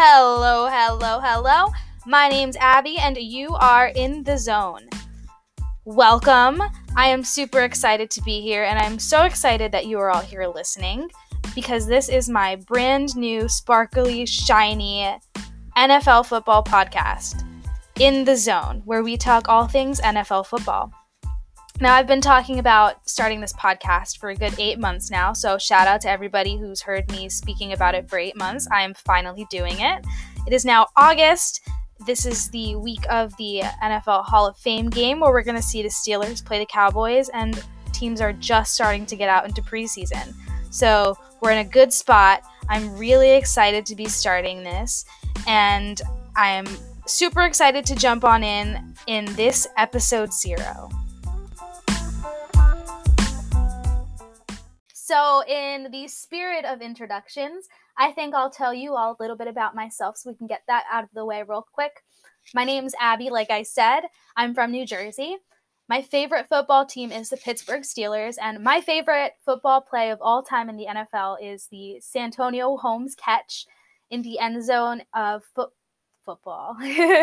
Hello, hello, hello. My name's Abby, and you are in the zone. Welcome. I am super excited to be here, and I'm so excited that you are all here listening because this is my brand new, sparkly, shiny NFL football podcast, In the Zone, where we talk all things NFL football. Now, I've been talking about starting this podcast for a good eight months now, so shout out to everybody who's heard me speaking about it for eight months. I am finally doing it. It is now August. This is the week of the NFL Hall of Fame game where we're going to see the Steelers play the Cowboys, and teams are just starting to get out into preseason. So we're in a good spot. I'm really excited to be starting this, and I'm super excited to jump on in in this episode zero. So, in the spirit of introductions, I think I'll tell you all a little bit about myself so we can get that out of the way real quick. My name's Abby, like I said. I'm from New Jersey. My favorite football team is the Pittsburgh Steelers, and my favorite football play of all time in the NFL is the Santonio Holmes catch in the end zone of fo- football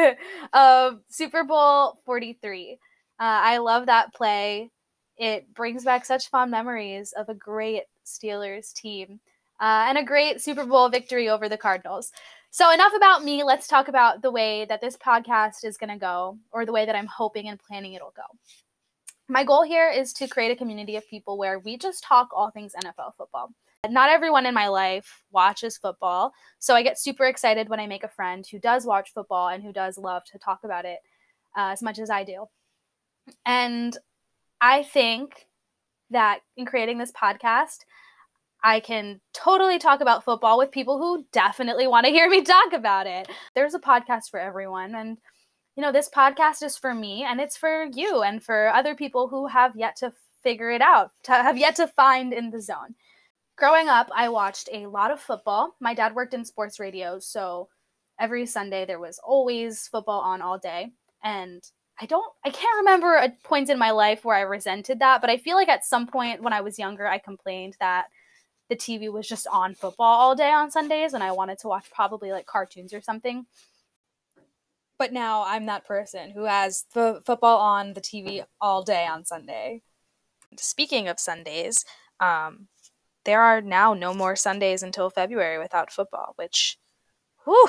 of Super Bowl 43. Uh, I love that play it brings back such fond memories of a great Steelers team uh, and a great Super Bowl victory over the Cardinals. So, enough about me. Let's talk about the way that this podcast is going to go, or the way that I'm hoping and planning it'll go. My goal here is to create a community of people where we just talk all things NFL football. Not everyone in my life watches football, so I get super excited when I make a friend who does watch football and who does love to talk about it uh, as much as I do. And I think that in creating this podcast, I can totally talk about football with people who definitely want to hear me talk about it. There's a podcast for everyone. And, you know, this podcast is for me and it's for you and for other people who have yet to figure it out, to have yet to find in the zone. Growing up, I watched a lot of football. My dad worked in sports radio, so every Sunday there was always football on all day. And I don't I can't remember a point in my life where I resented that, but I feel like at some point when I was younger I complained that the TV was just on football all day on Sundays and I wanted to watch probably like cartoons or something. But now I'm that person who has the football on the TV all day on Sunday. Speaking of Sundays, um, there are now no more Sundays until February without football, which, whew,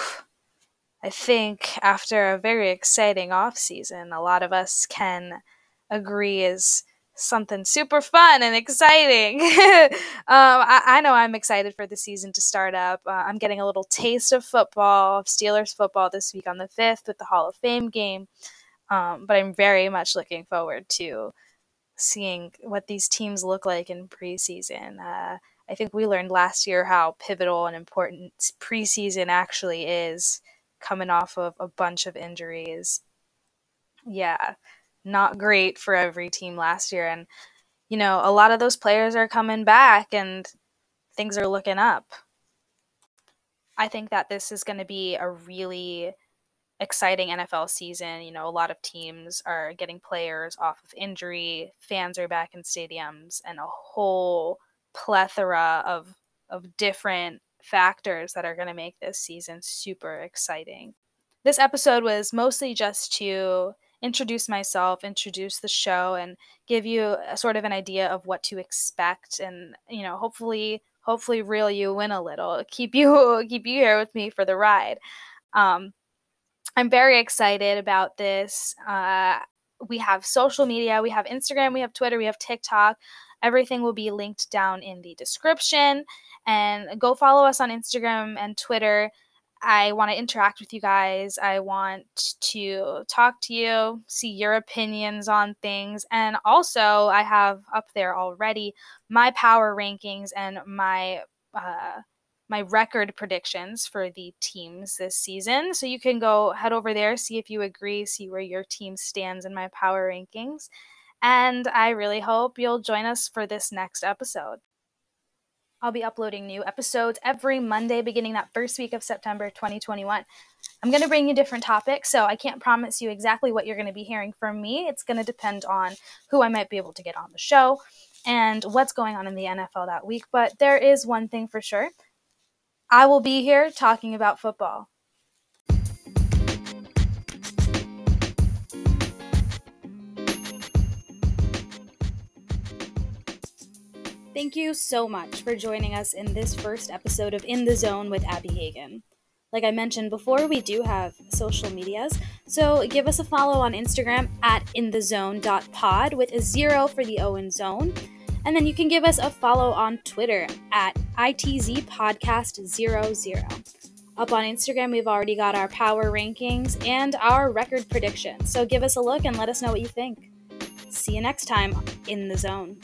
I think after a very exciting off season, a lot of us can agree is something super fun and exciting. um, I, I, know I'm excited for the season to start up. Uh, I'm getting a little taste of football, of Steelers football this week on the 5th with the Hall of Fame game. Um, but I'm very much looking forward to seeing what these teams look like in preseason. Uh, I think we learned last year how pivotal and important preseason actually is coming off of a bunch of injuries. Yeah, not great for every team last year. And, you know, a lot of those players are coming back and things are looking up. I think that this is going to be a really exciting NFL season. You know, a lot of teams are getting players off of injury, fans are back in stadiums, and a whole plethora of of different factors that are going to make this season super exciting. This episode was mostly just to introduce myself, introduce the show, and give you a sort of an idea of what to expect, and you know, hopefully, hopefully, reel you in a little, keep you keep you here with me for the ride. Um, I'm very excited about this. Uh, we have social media, we have Instagram, we have Twitter, we have TikTok. Everything will be linked down in the description. And go follow us on Instagram and Twitter. I want to interact with you guys. I want to talk to you, see your opinions on things. And also, I have up there already my power rankings and my uh, my record predictions for the teams this season. So you can go head over there, see if you agree, see where your team stands in my power rankings. And I really hope you'll join us for this next episode. I'll be uploading new episodes every Monday beginning that first week of September 2021. I'm going to bring you different topics, so I can't promise you exactly what you're going to be hearing from me. It's going to depend on who I might be able to get on the show and what's going on in the NFL that week. But there is one thing for sure I will be here talking about football. Thank you so much for joining us in this first episode of In the Zone with Abby Hagen. Like I mentioned before, we do have social medias, so give us a follow on Instagram at inthezone.pod with a zero for the O in zone. And then you can give us a follow on Twitter at ITZPodcast00. Up on Instagram, we've already got our power rankings and our record predictions. So give us a look and let us know what you think. See you next time in the zone.